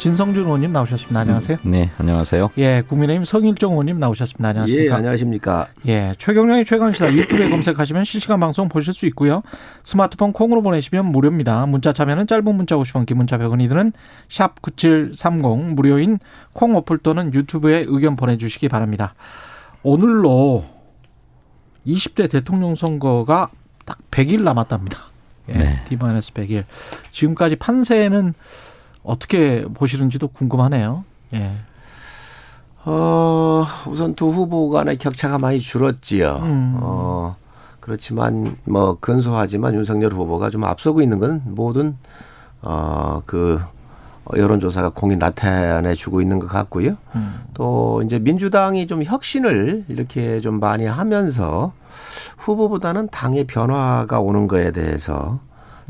진성준 의원님 나오셨습니다. 안녕하세요. 네, 안녕하세요. 예, 국민의힘 성일정 의원님 나오셨습니다. 안녕하십니까. 예, 안녕하십니까. 예, 최경영의 최강 시사 유튜브에 검색하시면 실시간 방송 보실 수 있고요. 스마트폰 콩으로 보내시면 무료입니다. 문자 참여는 짧은 문자 50원, 긴 문자 100원이 드는 샵9730 무료인 콩 어플 또는 유튜브에 의견 보내 주시기 바랍니다. 오늘로 20대 대통령 선거가 딱 100일 남았답니다. 예, 네. D-100일. 지금까지 판세는 어떻게 보시는지도 궁금하네요. 예. 어, 우선 두 후보 간의 격차가 많이 줄었지요. 음. 어, 그렇지만 뭐 근소하지만 윤석열 후보가 좀 앞서고 있는 건 모든 어, 그 여론조사가 공이 나타내 주고 있는 것 같고요. 음. 또 이제 민주당이 좀 혁신을 이렇게 좀 많이 하면서 후보보다는 당의 변화가 오는 거에 대해서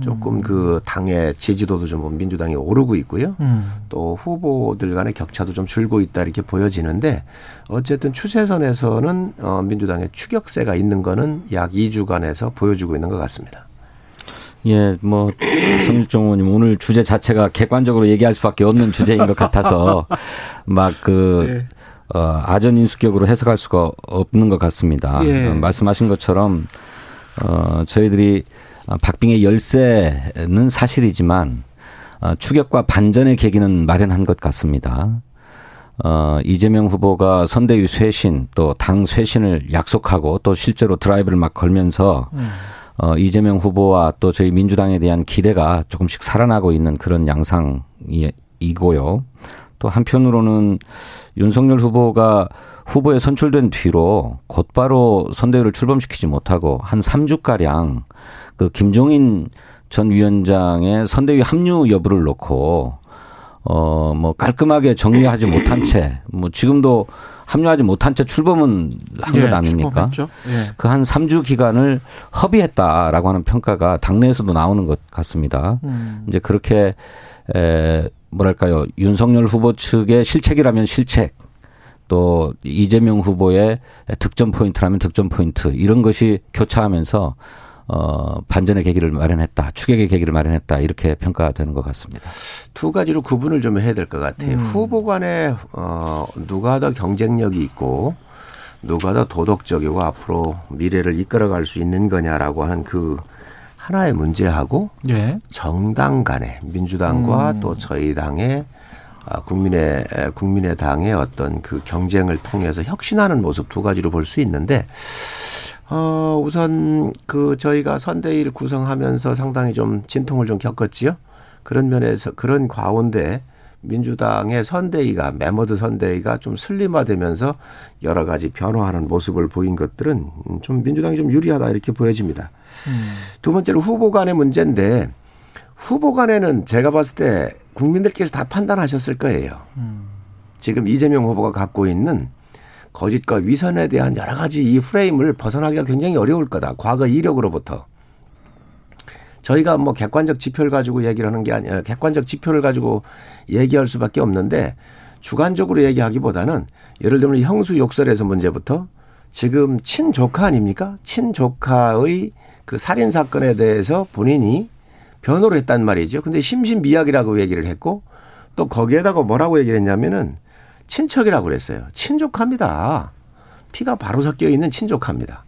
조금 그 당의 지지도도 좀 민주당이 오르고 있고요. 음. 또 후보들 간의 격차도 좀 줄고 있다 이렇게 보여지는데 어쨌든 추세선에서는 어 민주당의 추격세가 있는 거는 약 2주간에서 보여주고 있는 것 같습니다. 예, 뭐 성일정 의원님 오늘 주제 자체가 객관적으로 얘기할 수밖에 없는 주제인 것 같아서 막 그 예. 어, 아전인수격으로 해석할 수가 없는 것 같습니다. 예. 어, 말씀하신 것처럼 어, 저희들이 어, 박빙의 열세는 사실이지만 어, 추격과 반전의 계기는 마련한 것 같습니다. 어, 이재명 후보가 선대위 쇄신 또 당 쇄신을 약속하고 또 실제로 드라이브를 막 걸면서 음. 어, 이재명 후보와 또 저희 민주당에 대한 기대가 조금씩 살아나고 있는 그런 양상이고요. 또 한편으로는 윤석열 후보가 후보에 선출된 뒤로 곧바로 선대위를 출범시키지 못하고 한 3주가량 그 김종인 전 위원장의 선대위 합류 여부를 놓고 어, 뭐 깔끔하게 정리하지 못한 채, 뭐 지금도 합류하지 못한 채 출범은 한것 예, 아닙니까? 예. 그한 3주 기간을 허비했다라고 하는 평가가 당내에서도 나오는 것 같습니다. 음. 이제 그렇게 에 뭐랄까요 윤석열 후보 측의 실책이라면 실책 또 이재명 후보의 득점 포인트라면 득점 포인트 이런 것이 교차하면서 어 반전의 계기를 마련했다 추격의 계기를 마련했다 이렇게 평가되는 것 같습니다. 두 가지로 구분을 좀 해야 될 것 같아요. 음. 후보 간에 어 누가 더 경쟁력이 있고 누가 더 도덕적이고 앞으로 미래를 이끌어갈 수 있는 거냐라고 하는 그 하나의 문제하고 예. 정당 간에 민주당과 음. 또 저희 당의 아, 국민의 에, 국민의 당의 어떤 그 경쟁을 통해서 혁신하는 모습 두 가지로 볼 수 있는데 어 우선 그 저희가 선대위를 구성하면서 상당히 좀 진통을 좀 겪었지요. 그런 면에서 그런 가운데 민주당의 선대위가 메모드 선대위가 좀 슬림화되면서 여러 가지 변화하는 모습을 보인 것들은 좀 민주당이 좀 유리하다 이렇게 보여집니다. 두 번째로 후보 간의 문제인데 후보 간에는 제가 봤을 때 국민들께서 다 판단하셨을 거예요. 지금 이재명 후보가 갖고 있는 거짓과 위선에 대한 여러 가지 이 프레임을 벗어나기가 굉장히 어려울 거다. 과거 이력으로부터. 저희가 뭐 객관적 지표를 가지고 얘기를 하는 게 아니라 객관적 지표를 가지고 얘기할 수밖에 없는데 주관적으로 얘기하기보다는 예를 들면 형수 욕설에서 문제부터 지금 친조카 아닙니까? 친조카의 그 살인 사건에 대해서 본인이 변호를 했단 말이죠. 근데 심신미약이라고 얘기를 했고 또 거기에다가 뭐라고 얘기를 했냐면은 친척이라고 그랬어요. 친족합니다. 피가 바로 섞여 있는 친족합니다.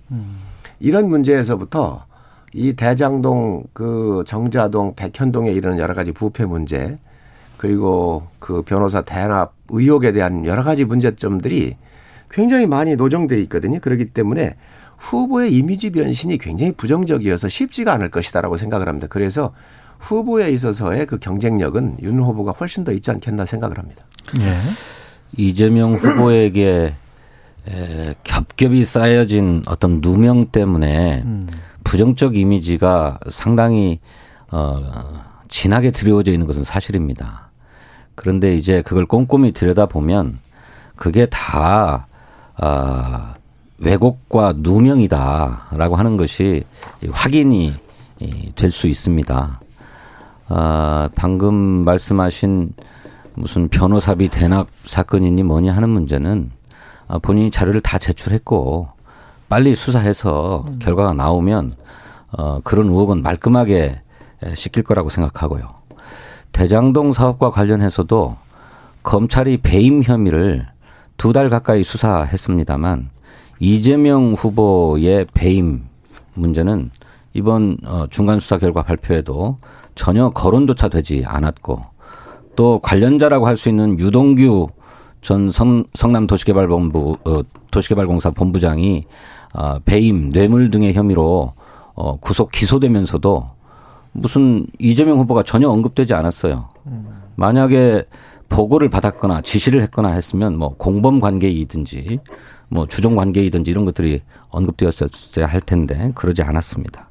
이런 문제에서부터 이 대장동 그 정자동 백현동에 이르는 여러 가지 부패 문제 그리고 그 변호사 대납 의혹에 대한 여러 가지 문제점들이 굉장히 많이 노정돼 있거든요. 그렇기 때문에 후보의 이미지 변신이 굉장히 부정적이어서 쉽지가 않을 것이다라고 생각을 합니다. 그래서 후보에 있어서의 그 경쟁력은 윤 후보가 훨씬 더 있지 않겠나 생각을 합니다. 예. 이재명 후보에게 에, 겹겹이 쌓여진 어떤 누명 때문에 음. 부정적 이미지가 상당히 어, 진하게 드리워져 있는 것은 사실입니다. 그런데 이제 그걸 꼼꼼히 들여다보면 그게 다, 아, 왜곡과 누명이다라고 하는 것이 확인이 될 수 있습니다. 아, 방금 말씀하신 무슨 변호사비 대납 사건이니 뭐니 하는 문제는 아, 본인이 자료를 다 제출했고 빨리 수사해서 음. 결과가 나오면 어, 그런 의혹은 말끔하게 시킬 거라고 생각하고요. 대장동 사업과 관련해서도 검찰이 배임 혐의를 두 달 가까이 수사했습니다만 이재명 후보의 배임 문제는 이번 어, 중간 수사 결과 발표에도 전혀 거론조차 되지 않았고 또 관련자라고 할 수 있는 유동규 전 성, 성남도시개발본부 어, 도시개발공사 본부장이 어, 배임, 뇌물 등의 혐의로 어, 구속 기소되면서도 무슨 이재명 후보가 전혀 언급되지 않았어요. 만약에 보고를 받았거나 지시를 했거나 했으면 뭐 공범 관계이든지 뭐 주종 관계이든지 이런 것들이 언급되었어야 할 텐데 그러지 않았습니다.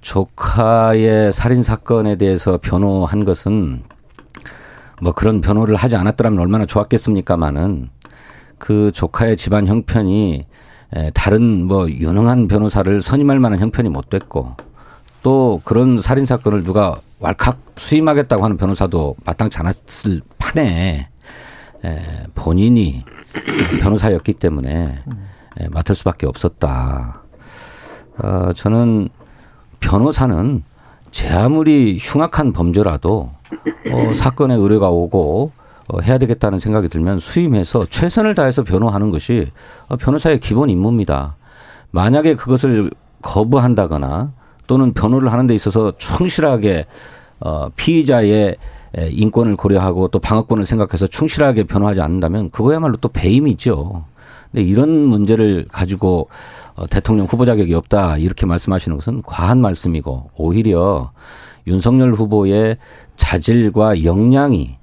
조카의 살인 사건에 대해서 변호한 것은 뭐 그런 변호를 하지 않았더라면 얼마나 좋았겠습니까마는 그 조카의 집안 형편이 다른 뭐 유능한 변호사를 선임할 만한 형편이 못 됐고 또 그런 살인 사건을 누가 왈칵 수임하겠다고 하는 변호사도 마땅치 않았을 판에 본인이 변호사였기 때문에 맡을 수밖에 없었다. 어, 저는 변호사는 제 아무리 흉악한 범죄라도 어, 사건에 의뢰가 오고 어, 해야 되겠다는 생각이 들면 수임해서 최선을 다해서 변호하는 것이 어, 변호사의 기본 임무입니다. 만약에 그것을 거부한다거나 또는 변호를 하는 데 있어서 충실하게 어, 피의자의 인권을 고려하고 또 방어권을 생각해서 충실하게 변호하지 않는다면 그거야말로 또 배임이죠. 근데 이런 문제를 가지고 어, 대통령 후보 자격이 없다 이렇게 말씀하시는 것은 과한 말씀이고 오히려 윤석열 후보의 자질과 역량이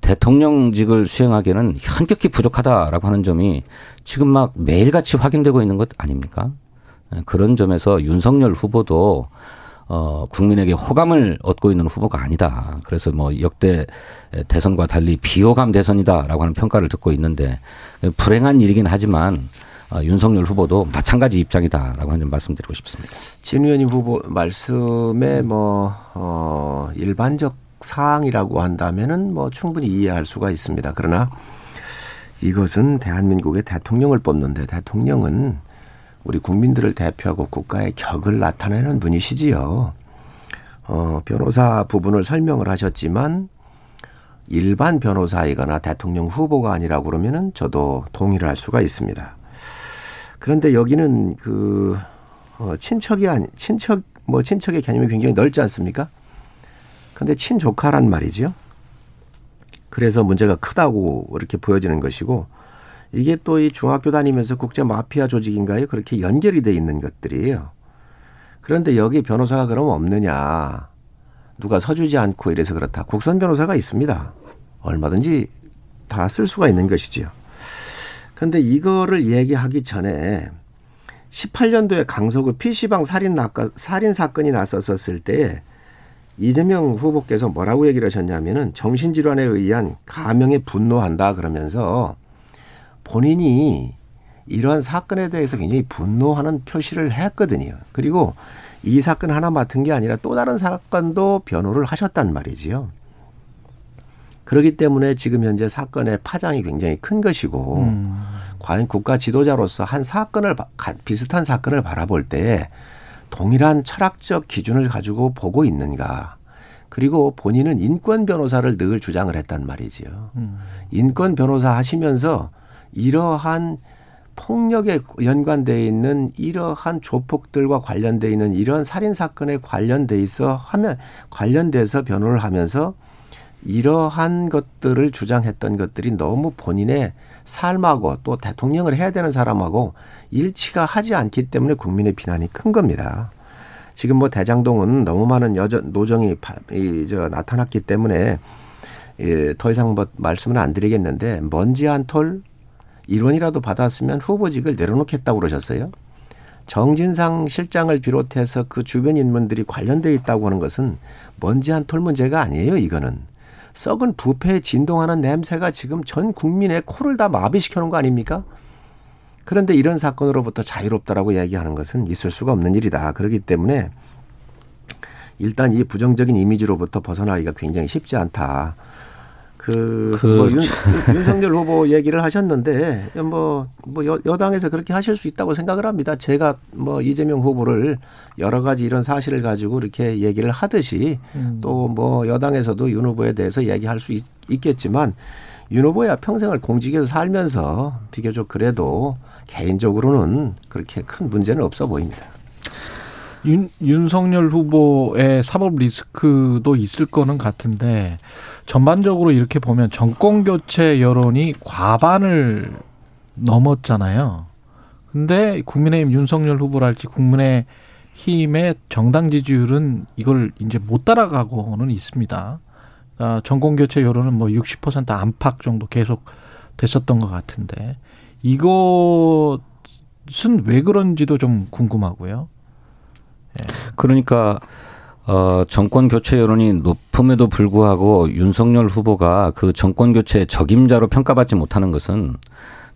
대통령직을 수행하기에는 현격히 부족하다라고 하는 점이 지금 막 매일같이 확인되고 있는 것 아닙니까? 예, 그런 점에서 윤석열 후보도 어, 국민에게 호감을 얻고 있는 후보가 아니다. 그래서 뭐 역대 대선과 달리 비호감 대선이다라고 하는 평가를 듣고 있는데 불행한 일이긴 하지만 어, 윤석열 후보도 마찬가지 입장이다라고 하는 점 말씀드리고 싶습니다. 진 의원님 후보 말씀에 뭐, 어, 일반적 사항이라고 한다면은 뭐 충분히 이해할 수가 있습니다. 그러나 이것은 대한민국의 대통령을 뽑는데 대통령은 우리 국민들을 대표하고 국가의 격을 나타내는 분이시지요. 어, 변호사 부분을 설명을 하셨지만 일반 변호사이거나 대통령 후보가 아니라 그러면은 저도 동의를 할 수가 있습니다. 그런데 여기는 그, 어, 친척이 아니, 친척, 뭐 친척의 개념이 굉장히 넓지 않습니까? 근데 친조카란 말이죠. 그래서 문제가 크다고 이렇게 보여지는 것이고 이게 또 이 중학교 다니면서 국제 마피아 조직인가요? 그렇게 연결이 돼 있는 것들이에요. 그런데 여기 변호사가 그럼 없느냐. 누가 서주지 않고 이래서 그렇다. 국선 변호사가 있습니다. 얼마든지 다 쓸 수가 있는 것이지요. 근데 이거를 얘기하기 전에 18년도에 강서구 PC방 살인 사건이 났었을 때 이재명 후보께서 뭐라고 얘기를 하셨냐면은 정신질환에 의한 가명에 분노한다 그러면서 본인이 이러한 사건에 대해서 굉장히 분노하는 표시를 했거든요. 그리고 이 사건 하나 맡은 게 아니라 또 다른 사건도 변호를 하셨단 말이지요. 그렇기 때문에 지금 현재 사건의 파장이 굉장히 큰 것이고 음. 과연 국가 지도자로서 한 사건을 비슷한 사건을 바라볼 때 동일한 철학적 기준을 가지고 보고 있는가. 그리고 본인은 인권 변호사를 늘 주장을 했단 말이지요. 음. 인권 변호사 하시면서 이러한 폭력에 연관돼 있는 이러한 조폭들과 관련돼 있는 이런 살인 사건에 관련돼 있어 하면 관련돼서 변호를 하면서 이러한 것들을 주장했던 것들이 너무 본인의 삶하고 또 대통령을 해야 되는 사람하고 일치가 하지 않기 때문에 국민의 비난이 큰 겁니다. 지금 뭐 대장동은 너무 많은 여전 노정이 이저 나타났기 때문에 예, 더 이상 뭐 말씀은 안 드리겠는데 먼지 한톨 1원이라도 받았으면 후보직을 내려놓겠다고 그러셨어요. 정진상 실장을 비롯해서 그 주변 인물들이 관련돼 있다고 하는 것은 먼지 한 톨 문제가 아니에요. 이거는 썩은 부패에 진동하는 냄새가 지금 전 국민의 코를 다 마비시켜 놓은 거 아닙니까? 그런데 이런 사건으로부터 자유롭다라고 이야기하는 것은 있을 수가 없는 일이다. 그렇기 때문에 일단 이 부정적인 이미지로부터 벗어나기가 굉장히 쉽지 않다. 그, 그 뭐 윤, 윤석열 후보 얘기를 하셨는데 뭐, 뭐 여, 여당에서 그렇게 하실 수 있다고 생각을 합니다. 제가 뭐 이재명 후보를 여러 가지 이런 사실을 가지고 이렇게 얘기를 하듯이 음. 또뭐 여당에서도 윤 후보에 대해서 얘기할 수 있, 있겠지만 윤 후보야 평생을 공직에서 살면서 비교적 그래도 개인적으로는 그렇게 큰 문제는 없어 보입니다. 윤, 윤석열 후보의 사법 리스크도 있을 거는 같은데 전반적으로 이렇게 보면 정권 교체 여론이 과반을 넘었잖아요. 근데 국민의힘 윤석열 후보랄지 국민의 힘의 정당 지지율은 이걸 이제 못 따라가고는 있습니다. 아, 정권 교체 여론은 뭐 60% 안팎 정도 계속 됐었던 것 같은데 이것은 왜 그런지도 좀 궁금하고요. 그러니까 어 정권 교체 여론이 높음에도 불구하고 윤석열 후보가 그 정권 교체의 적임자로 평가받지 못하는 것은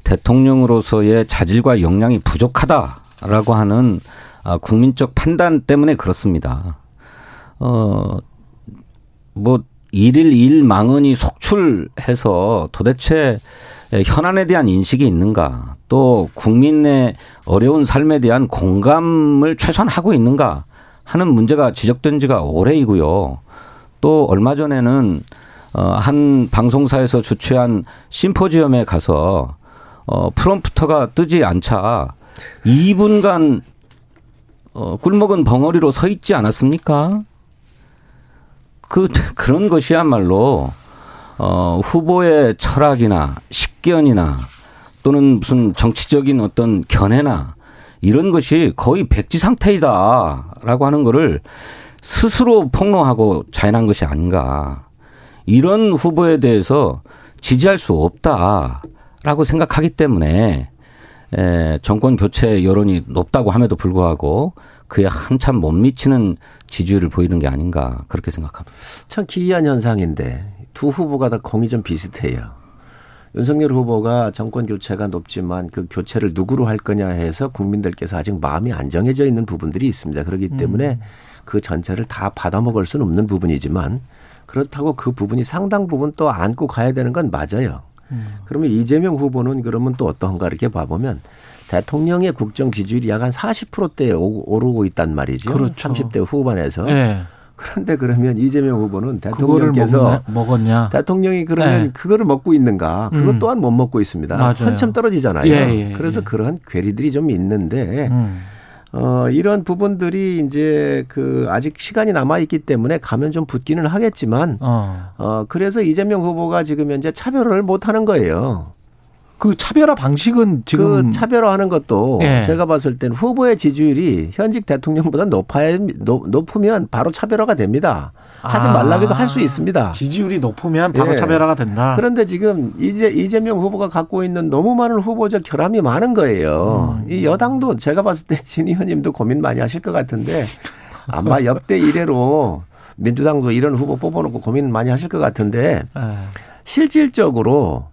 대통령으로서의 자질과 역량이 부족하다라고 하는 아, 국민적 판단 때문에 그렇습니다. 어, 뭐, 일일 일망언이 속출해서 도대체 현안에 대한 인식이 있는가, 또 국민의 어려운 삶에 대한 공감을 최소한 하고 있는가 하는 문제가 지적된 지가 오래이고요. 또 얼마 전에는 어, 한 방송사에서 주최한 심포지엄에 가서 어, 프롬프터가 뜨지 않자 2분간 어, 꿀먹은 벙어리로 서 있지 않았습니까? 그, 그런 것이야말로, 어, 후보의 철학이나 식견이나 또는 무슨 정치적인 어떤 견해나 이런 것이 거의 백지 상태이다라고 하는 거를 스스로 폭로하고 자인한 것이 아닌가. 이런 후보에 대해서 지지할 수 없다라고 생각하기 때문에 에, 정권 교체 여론이 높다고 함에도 불구하고 그에 한참 못 미치는 지지율을 보이는 게 아닌가 그렇게 생각합니다. 참 기이한 현상인데 두 후보가 다 공이 좀 비슷해요. 윤석열 후보가 정권 교체가 높지만 그 교체를 누구로 할 거냐 해서 국민들께서 아직 마음이 안 정해져 있는 부분들이 있습니다. 그렇기 때문에 음. 그 전체를 다 받아먹을 수는 없는 부분이지만 그렇다고 그 부분이 상당 부분 또 안고 가야 되는 건 맞아요. 음. 그러면 이재명 후보는 그러면 또 어떤가 이렇게 봐보면 대통령의 국정 지지율이 약 한 40%대에 오르고 있단 말이죠. 그렇죠. 30대 후반에서. 네. 그런데 그러면 이재명 후보는 대통령께서 먹었냐? 대통령이 그러면 네. 그거를 먹고 있는가? 그것 음. 또한 못 먹고 있습니다. 맞아요. 한참 떨어지잖아요. 예, 예, 그래서 예. 그런 괴리들이 좀 있는데 음. 어, 이런 부분들이 이제 그 아직 시간이 남아 있기 때문에 가면 좀 붙기는 하겠지만 어. 어 그래서 이재명 후보가 지금 현재 차별을 못 하는 거예요. 그 차별화 방식은 지금 그 차별화하는 것도 예. 제가 봤을 땐 후보의 지지율이 현직 대통령보다 높아야 높으면 바로 차별화가 됩니다. 하지 말라기도 아, 할수 있습니다. 지지율이 높으면 바로 예. 차별화가 된다. 그런데 지금 이제 이재명 후보가 갖고 있는 너무 많은 후보적 결함이 많은 거예요. 음. 이 여당도 제가 봤을 때 진 의원님도 고민 많이 하실 것 같은데 아마 역대 이래로 민주당도 이런 후보 뽑아놓고 고민 많이 하실 것 같은데 예. 실질적으로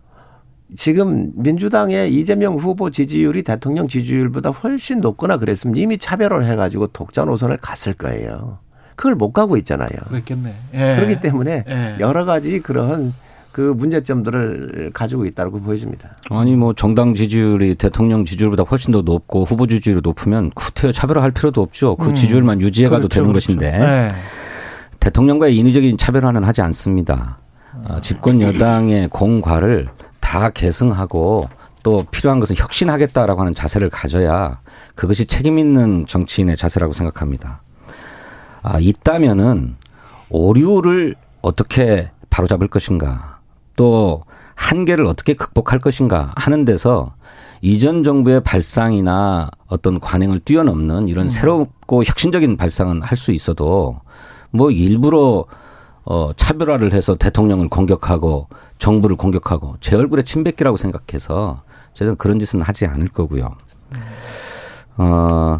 지금 민주당의 이재명 후보 지지율이 대통령 지지율보다 훨씬 높거나 그랬으면 이미 차별을 해가지고 독자 노선을 갔을 거예요. 그걸 못 가고 있잖아요. 그렇겠네. 예. 그렇기 때문에 예. 여러 가지 그런 그 문제점들을 가지고 있다고 보여집니다. 아니 뭐 정당 지지율이 대통령 지지율보다 훨씬 더 높고 후보 지지율이 높으면 구태여 차별화할 필요도 없죠. 그 음. 지지율만 유지해가도 그렇죠, 되는 그렇죠. 것인데 네. 대통령과의 인위적인 차별화는 하지 않습니다. 어, 집권 여당의 공과를 다 계승하고 또 필요한 것은 혁신하겠다라고 하는 자세를 가져야 그것이 책임 있는 정치인의 자세라고 생각합니다. 아, 있다면은 오류를 어떻게 바로잡을 것인가 또 한계를 어떻게 극복할 것인가 하는 데서 이전 정부의 발상이나 어떤 관행을 뛰어넘는 이런 음. 새롭고 혁신적인 발상은 할 수 있어도 뭐 일부러 어 차별화를 해서 대통령을 공격하고 정부를 공격하고 제 얼굴에 침 뱉기라고 생각해서 저는 그런 짓은 하지 않을 거고요. 어,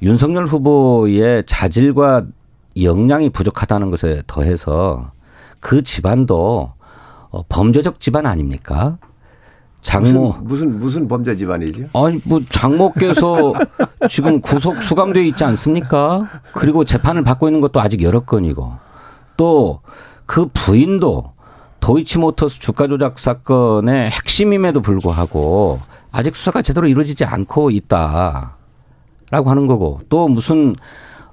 윤석열 후보의 자질과 역량이 부족하다는 것에 더해서 그 집안도 어, 범죄적 집안 아닙니까? 장모 무슨 무슨 무슨 범죄 집안이죠? 아니 뭐 장모께서 지금 구속 수감돼 있지 않습니까? 그리고 재판을 받고 있는 것도 아직 여러 건이고 또 그 부인도 도이치모터스 주가 조작 사건의 핵심임에도 불구하고 아직 수사가 제대로 이루어지지 않고 있다라고 하는 거고 또 무슨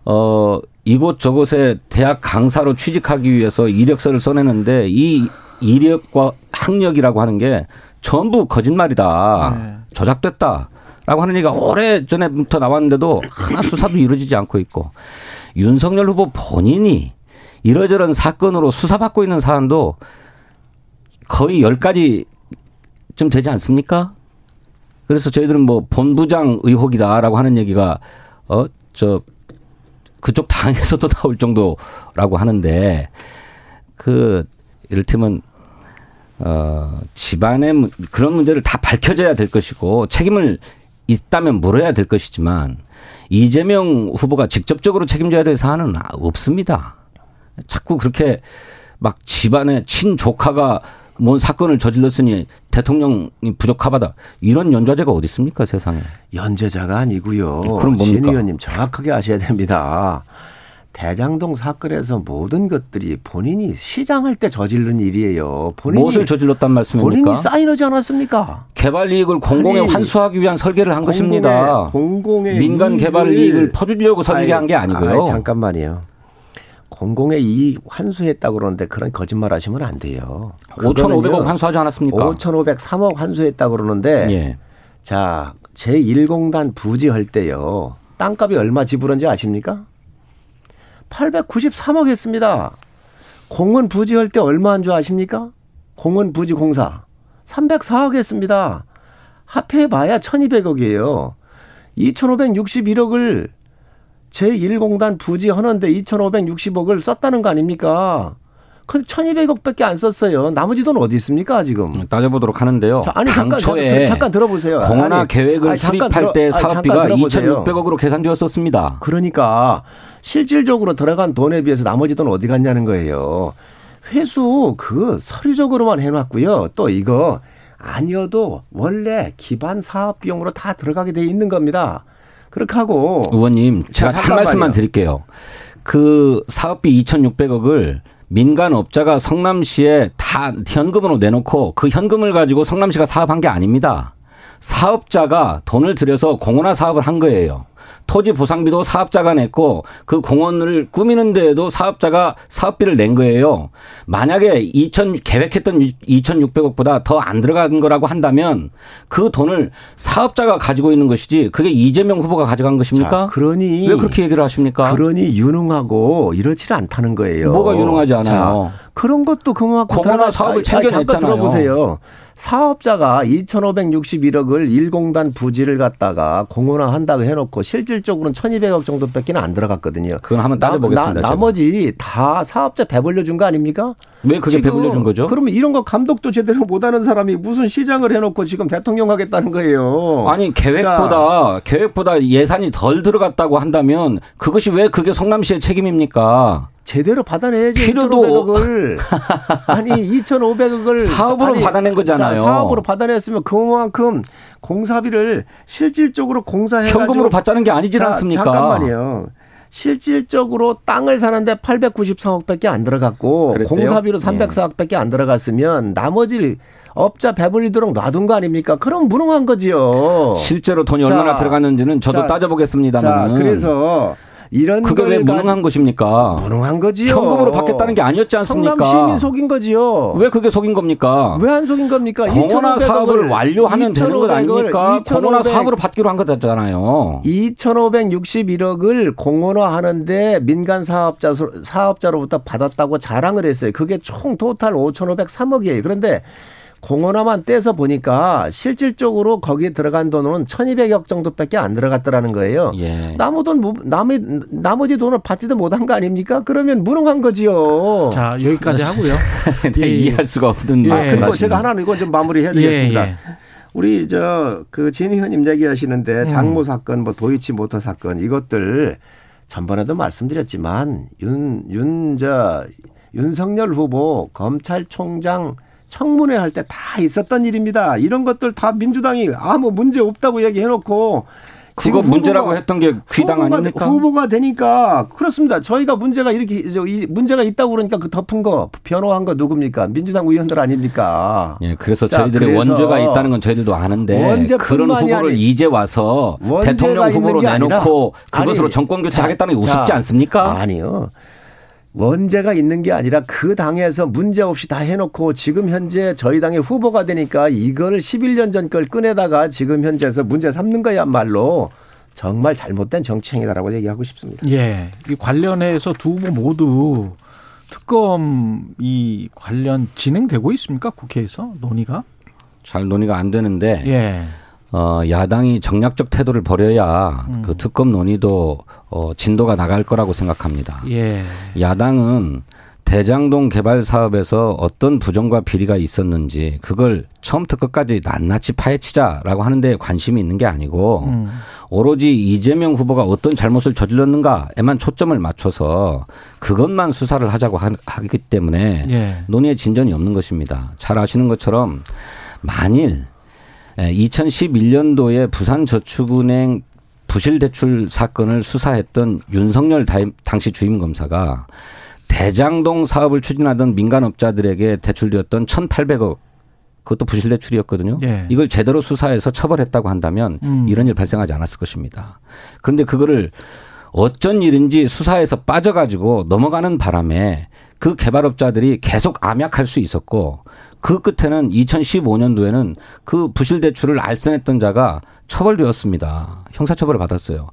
어 이곳 저곳에 대학 강사로 취직하기 위해서 이력서를 써내는데 이 이력과 학력이라고 하는 게 전부 거짓말이다. 네. 조작됐다 라고 하는 얘기가 오래 전에부터 나왔는데도 하나 수사도 이루어지지 않고 있고 윤석열 후보 본인이 이러저런 사건으로 수사받고 있는 사안도 거의 열가지쯤 되지 않습니까? 그래서 저희들은 뭐 본부장 의혹이다라고 하는 얘기가 어 저 그쪽 당에서도 나올 정도라고 하는데 그 이를테면 어 집안의 문- 그런 문제를 다 밝혀져야 될 것이고 책임을 있다면 물어야 될 것이지만 이재명 후보가 직접적으로 책임져야 될 사안은 없습니다. 자꾸 그렇게 막 집안에 친조카가 뭔 사건을 저질렀으니 대통령이 부적합하다 이런 연좌제가 어디 있습니까 세상에? 연재자가 아니고요. 그럼 뭡니까? 신 의원님 정확하게 아셔야 됩니다. 대장동 사건에서 모든 것들이 본인이 시장할 때 저지른 일이에요. 본인이 무엇을 저질렀단 말씀입니까? 본인이 사인하지 않았습니까? 개발 이익을 공공에 아니, 환수하기 위한 설계를 한 것입니다. 공공의 민간 개발 이익을 퍼주려고 설계한 아이, 게 아니고요. 아이, 잠깐만요. 공공의 이익 환수했다고 그러는데 그런 거짓말 하시면 안 돼요. 5,500억 환수하지 않았습니까? 5,503억 환수했다고 그러는데 예. 자, 제1공단 부지할 때요. 땅값이 얼마 지불한지 아십니까? 893억 했습니다. 공원 부지할 때 얼마 한 줄 아십니까? 공원 부지 공사. 304억 했습니다. 합해봐야 1200억이에요. 2561억을 제1공단 부지 하는데 2560억을 썼다는 거 아닙니까? 근데 1200억 밖에 안 썼어요. 나머지 돈 어디 있습니까, 지금? 따져보도록 하는데요. 자, 아니, 잠깐, 당초에 잠깐, 잠깐 들어보세요. 공원화 아니, 계획을 아니, 수립할 때 사업비가 들어보세요. 2,600억으로 계산되었었습니다. 그러니까 실질적으로 들어간 돈에 비해서 나머지 돈 어디 갔냐는 거예요. 회수 그 서류적으로만 해놨고요. 또 이거 아니어도 원래 기반 사업 비용으로 다 들어가게 돼 있는 겁니다. 그렇게 하고 의원님, 제가 자, 한. 말씀만 드릴게요. 그 사업비 2,600억을 민간 업자가 성남시에 다 현금으로 내놓고 그 현금을 가지고 성남시가 사업한 게 아닙니다. 사업자가 돈을 들여서 공원화 사업을 한 거예요. 토지 보상비도 사업자가 냈고 그 공원을 꾸미는 데에도 사업자가 사업비를 낸 거예요. 만약에 2천 계획했던 2,600억보다 더 안 들어간 거라고 한다면 그 돈을 사업자가 가지고 있는 것이지 그게 이재명 후보가 가져간 것입니까? 자, 그러니 왜 그렇게 얘기를 하십니까? 그러니 유능하고 이렇지 않다는 거예요. 뭐가 유능하지 않아요? 자, 그런 것도 그만큼 들어가- 사업을 챙겨냈잖아요. 들어보세요. 사업자가 2,561억을 1공단 부지를 갖다가 공원화 한다고 해놓고 실질적으로는 1,200억 정도밖에 안 들어갔거든요. 그건 한번 따져보겠습니다, 나, 제가. 나머지 다 사업자 배불려 준 거 아닙니까? 왜 그게 배불려 준 거죠? 그러면 이런 거 감독도 제대로 못하는 사람이 무슨 시장을 해놓고 지금 대통령 하겠다는 거예요. 아니 계획보다 계획보다 예산이 덜 들어갔다고 한다면 그것이 왜 그게 성남시의 책임입니까? 제대로 받아내야지 필요도 2,500억을 아니 2,500억을 사업으로 받아낸 거잖아요. 자, 사업으로 받아냈으면 그만큼 공사비를 실질적으로 공사해 현금으로 받자는 게 아니지 않습니까? 잠깐만요. 실질적으로 땅을 사는데 893억밖에 안 들어갔고 그랬대요? 공사비로 예. 304억밖에 안 들어갔으면 나머지 업자 배불리도록 놔둔 거 아닙니까? 그럼 무능한 거지요. 실제로 돈이 자, 얼마나 들어갔는지는 저도 자, 따져보겠습니다만. 자, 그래서 이런 그게 왜 무능한 것입니까? 무능한 거지요. 현금으로 받겠다는 게 아니었지 않습니까? 성남 시민 속인 거지요. 왜 그게 속인 겁니까? 왜 안 속인 겁니까? 공원화 2,500억 을, 사업을 완료하면 되는 것 2,500억 을, 아닙니까? 2,500 공원화 사업으로 받기로 한 거잖아요. 2,561억을 공원화 하는데 민간 사업자 사업자로부터 받았다고 자랑을 했어요. 그게 총 토탈 5,503억이에요. 그런데 공원화만 떼서 보니까 실질적으로 거기에 들어간 돈은 1,200억 정도밖에 안 들어갔더라는 거예요. 예. 나무 돈, 뭐- 나머지, 나머지 돈을 받지도 못한 거 아닙니까? 그러면 무능한 거지요. 자 여기까지 하고요. 네, 예, 예. 이해할 수가 없는 아, 말씀을 그리고 하시네요. 제가 하나는 이거 좀 마무리해야 되겠습니다. 예, 예. 우리 저그 진희현님 얘기하시는데 음. 장모 사건, 뭐 도이치 모터 사건 이것들 전번에도 말씀드렸지만 윤윤저 윤석열 후보 검찰총장 청문회 할 때 다 있었던 일입니다. 이런 것들 다 민주당이 아무 문제 없다고 얘기해놓고 그거 문제라고 했던 게 귀당 후보가, 아닙니까? 후보가 되니까 그렇습니다. 저희가 문제가 이렇게 문제가 있다고 그러니까 그 덮은 거 변호한 거 누굽니까? 민주당 의원들 아닙니까? 예, 그래서 자, 저희들의 그래서 원죄가 있다는 건 저희들도 아는데 그런 후보를 아니- 이제 와서 대통령 후보로 게 아니라- 내놓고 그것으로 아니, 정권 자, 교체하겠다는 게 자, 우습지 않습니까? 아니요. 원죄가 있는 게 아니라 그 당에서 문제 없이 다 해놓고 지금 현재 저희 당의 후보가 되니까 이걸 11년 전 걸 꺼내다가 지금 현재에서 문제 삼는 거야말로 정말 잘못된 정치행위다라고 얘기하고 싶습니다. 예. 이 관련해서 두 후보 모두 특검 이 관련 진행되고 있습니까? 국회에서 논의가? 잘 논의가 안 되는데 예. 어, 야당이 정략적 태도를 벌여야 음. 그 특검 논의도 어, 진도가 나갈 거라고 생각합니다. 예. 야당은 대장동 개발 사업에서 어떤 부정과 비리가 있었는지 그걸 처음부터 끝까지 낱낱이 파헤치자라고 하는데 관심이 있는 게 아니고 음. 오로지 이재명 후보가 어떤 잘못을 저질렀는가에만 초점을 맞춰서 그것만 수사를 하자고 하- 하기 때문에 예. 논의의 진전이 없는 것입니다. 잘 아시는 것처럼 만일 2011년도에 부산저축은행 부실대출 사건을 수사했던 윤석열 다- 당시 주임검사가 대장동 사업을 추진하던 민간업자들에게 대출되었던 1,800억 그것도 부실 대출이었거든요. 예. 이걸 제대로 수사해서 처벌했다고 한다면 음. 이런 일 발생하지 않았을 것입니다. 그런데 그거를 어쩐 일인지 수사에서 빠져가지고 넘어가는 바람에 그 개발업자들이 계속 암약할 수 있었고 그 끝에는 2015년도에는 그 부실 대출을 알선했던 자가 처벌되었습니다. 형사처벌을 받았어요.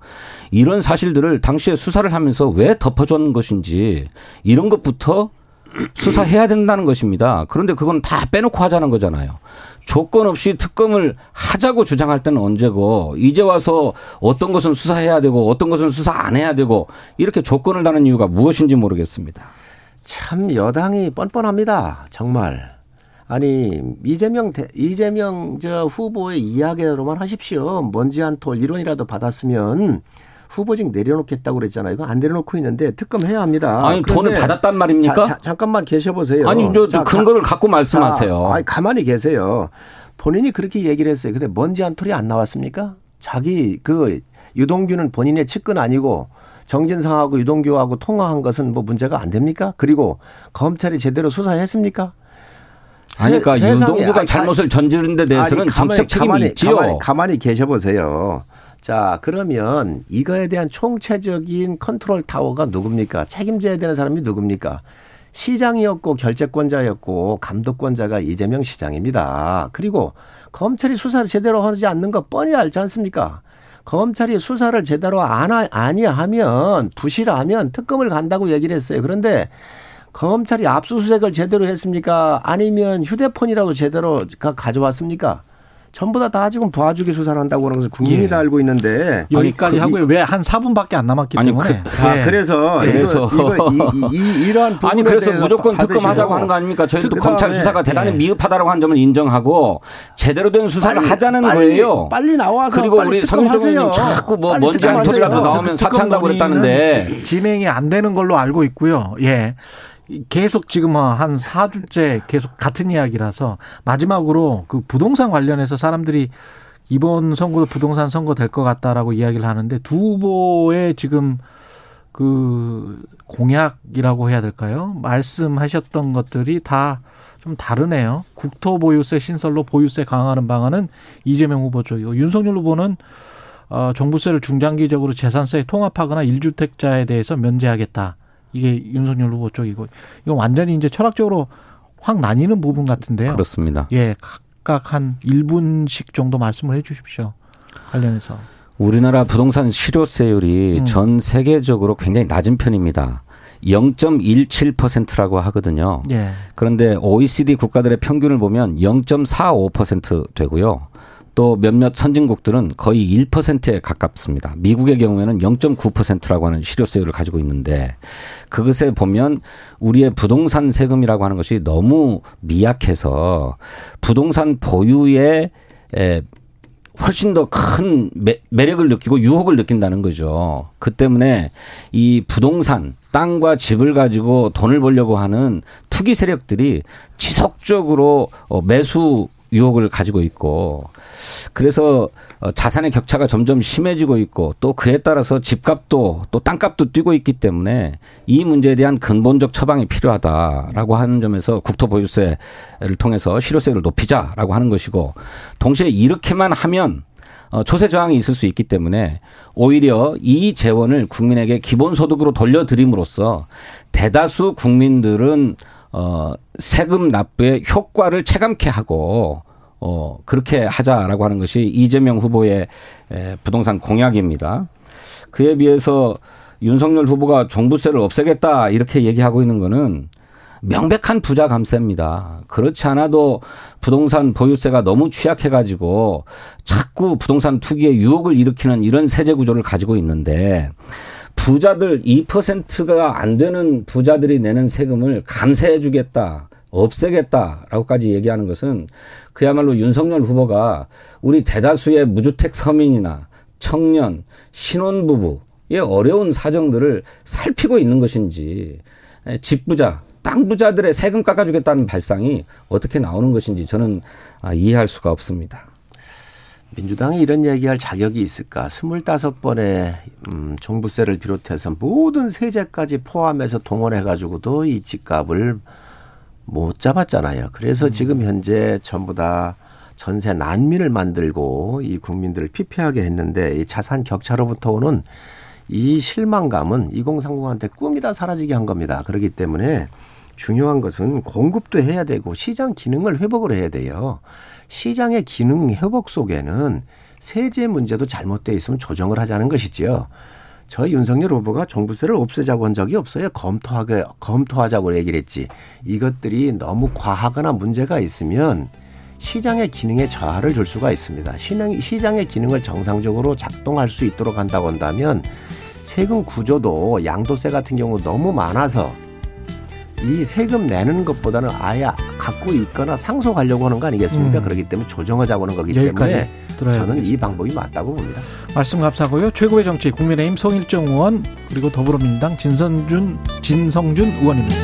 이런 사실들을 당시에 수사를 하면서 왜 덮어줬는 것인지 이런 것부터 수사해야 된다는 것입니다. 그런데 그건 다 빼놓고 하자는 거잖아요. 조건 없이 특검을 하자고 주장할 때는 언제고 이제 와서 어떤 것은 수사해야 되고 어떤 것은 수사 안 해야 되고 이렇게 조건을 다는 이유가 무엇인지 모르겠습니다. 참 여당이 뻔뻔합니다. 정말. 아니 이재명 대, 이재명 저 후보의 이야기로만 하십시오. 먼지 한 톨 이론이라도 받았으면 후보직 내려놓겠다고 그랬잖아요. 이거 안 내려놓고 있는데 특검해야 합니다. 아니 돈을 받았단 말입니까? 자, 자, 잠깐만 계셔보세요. 아니 저, 저 자, 근거를 갖고 자, 말씀하세요. 아니 가만히 계세요. 본인이 그렇게 얘기를 했어요. 근데 먼지 한 톨이 안 나왔습니까? 자기 그 유동규는 본인의 측근 아니고 정진상하고 유동규하고 통화한 것은 뭐 문제가 안 됩니까? 그리고 검찰이 제대로 수사했습니까? 아니, 그러니까 세- 유동규가 아니, 잘못을 저지른 데 대해서는 정치적 책임이 가만히, 있지요. 가만히, 가만히 계셔보세요. 자, 그러면 이거에 대한 총체적인 컨트롤 타워가 누굽니까? 책임져야 되는 사람이 누굽니까? 시장이었고 결재권자였고 감독권자가 이재명 시장입니다. 그리고 검찰이 수사를 제대로 하지 않는 거 뻔히 알지 않습니까? 검찰이 수사를 제대로 안 하, 아니하면 부실하면 특검을 간다고 얘기를 했어요. 그런데 검찰이 압수수색을 제대로 했습니까? 아니면 휴대폰이라도 제대로 가- 가져왔습니까? 전부 다 다 지금 도와주기 수사를 한다고 그러는 것을 국민이 예. 다 알고 있는데 여기까지 그 하고요. 왜 한 4분밖에 안 남았기 아니, 때문에. 그- 자, 예. 그래서 그래서. 이거, 이거 이, 이, 이 러한 부분에 아니 그래서 대해서 무조건 특검하자고 하는 거 아닙니까? 저희도 그다음에- 검찰 수사가 대단히 예. 미흡하다라고 하는 점을 인정하고 제대로 된 수사를 빨리, 하자는 빨리, 거예요. 빨리 나와서 그리고 빨리 우리. 서민정님 자꾸 뭐 먼지 한. 톨이라도 나오면 사퇴한다고 그랬다는데 진행이 안 되는 걸로 알고 있고요. 예. 계속 지금 한 4주째 계속 같은 이야기라서 마지막으로 그 부동산 관련해서 사람들이 이번 선거도 부동산 선거 될 것 같다라고 이야기를 하는데 두 후보의 지금 그 공약이라고 해야 될까요? 말씀하셨던 것들이 다 좀 다르네요. 국토 보유세 신설로 보유세 강화하는 방안은 이재명 후보 쪽이고 윤석열 후보는 어, 종부세를 중장기적으로 재산세에 통합하거나 일주택자에 대해서 면제하겠다. 이게 윤석열 후보 쪽이고 이건 완전히 이제 철학적으로 확 나뉘는 부분 같은데요. 그렇습니다. 예, 각각 한 1분씩 정도 말씀을 해 주십시오. 관련해서. 우리나라 부동산 실효세율이 음. 전 세계적으로 굉장히 낮은 편입니다. 0.17%라고 하거든요. 예. 그런데 OECD 국가들의 평균을 보면 0.45% 되고요. 또 몇몇 선진국들은 거의 1%에 가깝습니다. 미국의 경우에는 0.9%라고 하는 실효세율을 가지고 있는데 그것에 보면 우리의 부동산 세금이라고 하는 것이 너무 미약해서 부동산 보유에 에, 훨씬 더 큰 매력을 느끼고 유혹을 느낀다는 거죠. 그 때문에 이 부동산, 땅과 집을 가지고 돈을 벌려고 하는 투기 세력들이 지속적으로 어, 매수 유혹을 가지고 있고 그래서 어, 자산의 격차가 점점 심해지고 있고 또 그에 따라서 집값도 또 땅값도 뛰고 있기 때문에 이 문제에 대한 근본적 처방이 필요하다라고 하는 점에서 국토보유세를 통해서 실효세를 높이자라고 하는 것이고 동시에 이렇게만 하면 어, 조세 저항이 있을 수 있기 때문에 오히려 이 재원을 국민에게 기본소득으로 돌려드림으로써 대다수 국민들은 어, 세금 납부의 효과를 체감케 하고 어, 그렇게 하자라고 하는 것이 이재명 후보의 에, 부동산 공약입니다. 그에 비해서 윤석열 후보가 종부세를 없애겠다 이렇게 얘기하고 있는 거는 명백한 부자 감세입니다. 그렇지 않아도 부동산 보유세가 너무 취약해가지고 자꾸 부동산 투기에 유혹을 일으키는 이런 세제 구조를 가지고 있는데 부자들 2%가 안 되는 부자들이 내는 세금을 감세해 주겠다. 없애겠다라고까지 얘기하는 것은 그야말로 윤석열 후보가 우리 대다수의 무주택 서민이나 청년, 신혼부부의 어려운 사정들을 살피고 있는 것인지 집부자, 땅 부자들의 세금 깎아주겠다는 발상이 어떻게 나오는 것인지 저는 아, 이해할 수가 없습니다. 민주당이 이런 얘기할 자격이 있을까? 스물다섯 번의 음, 종부세를 비롯해서 모든 세제까지 포함해서 동원해가지고도 이 집값을 못 잡았잖아요. 그래서 음. 지금 현재 전부 다 전세 난민을 만들고 이 국민들을 피폐하게 했는데 이 자산 격차로부터 오는 이 실망감은 2030한테 꿈이 다 사라지게 한 겁니다. 그렇기 때문에 중요한 것은 공급도 해야 되고 시장 기능을 회복을 해야 돼요. 시장의 기능 회복 속에는 세제 문제도 잘못돼 있으면 조정을 하자는 것이지요. 저희 윤석열 후보가 종부세를 없애자고 한 적이 없어요. 검토하게 검토하자고 얘기를 했지. 이것들이 너무 과하거나 문제가 있으면 시장의 기능에 저하를 줄 수가 있습니다. 시장의 기능을 정상적으로 작동할 수 있도록 한다고 한다면 세금 구조도 양도세 같은 경우 너무 많아서 이 세금 내는 것보다는 아예 갖고 있거나 상속하려고 하는 거 아니겠습니까? 음. 그렇기 때문에 조정하자고 하는 거기 때문에 저는 이 방법이 맞다고 봅니다. 말씀 감사하고요. 최고의 정치 국민의힘 송일정 의원 그리고 더불어민주당 진선준 진성준 의원입니다.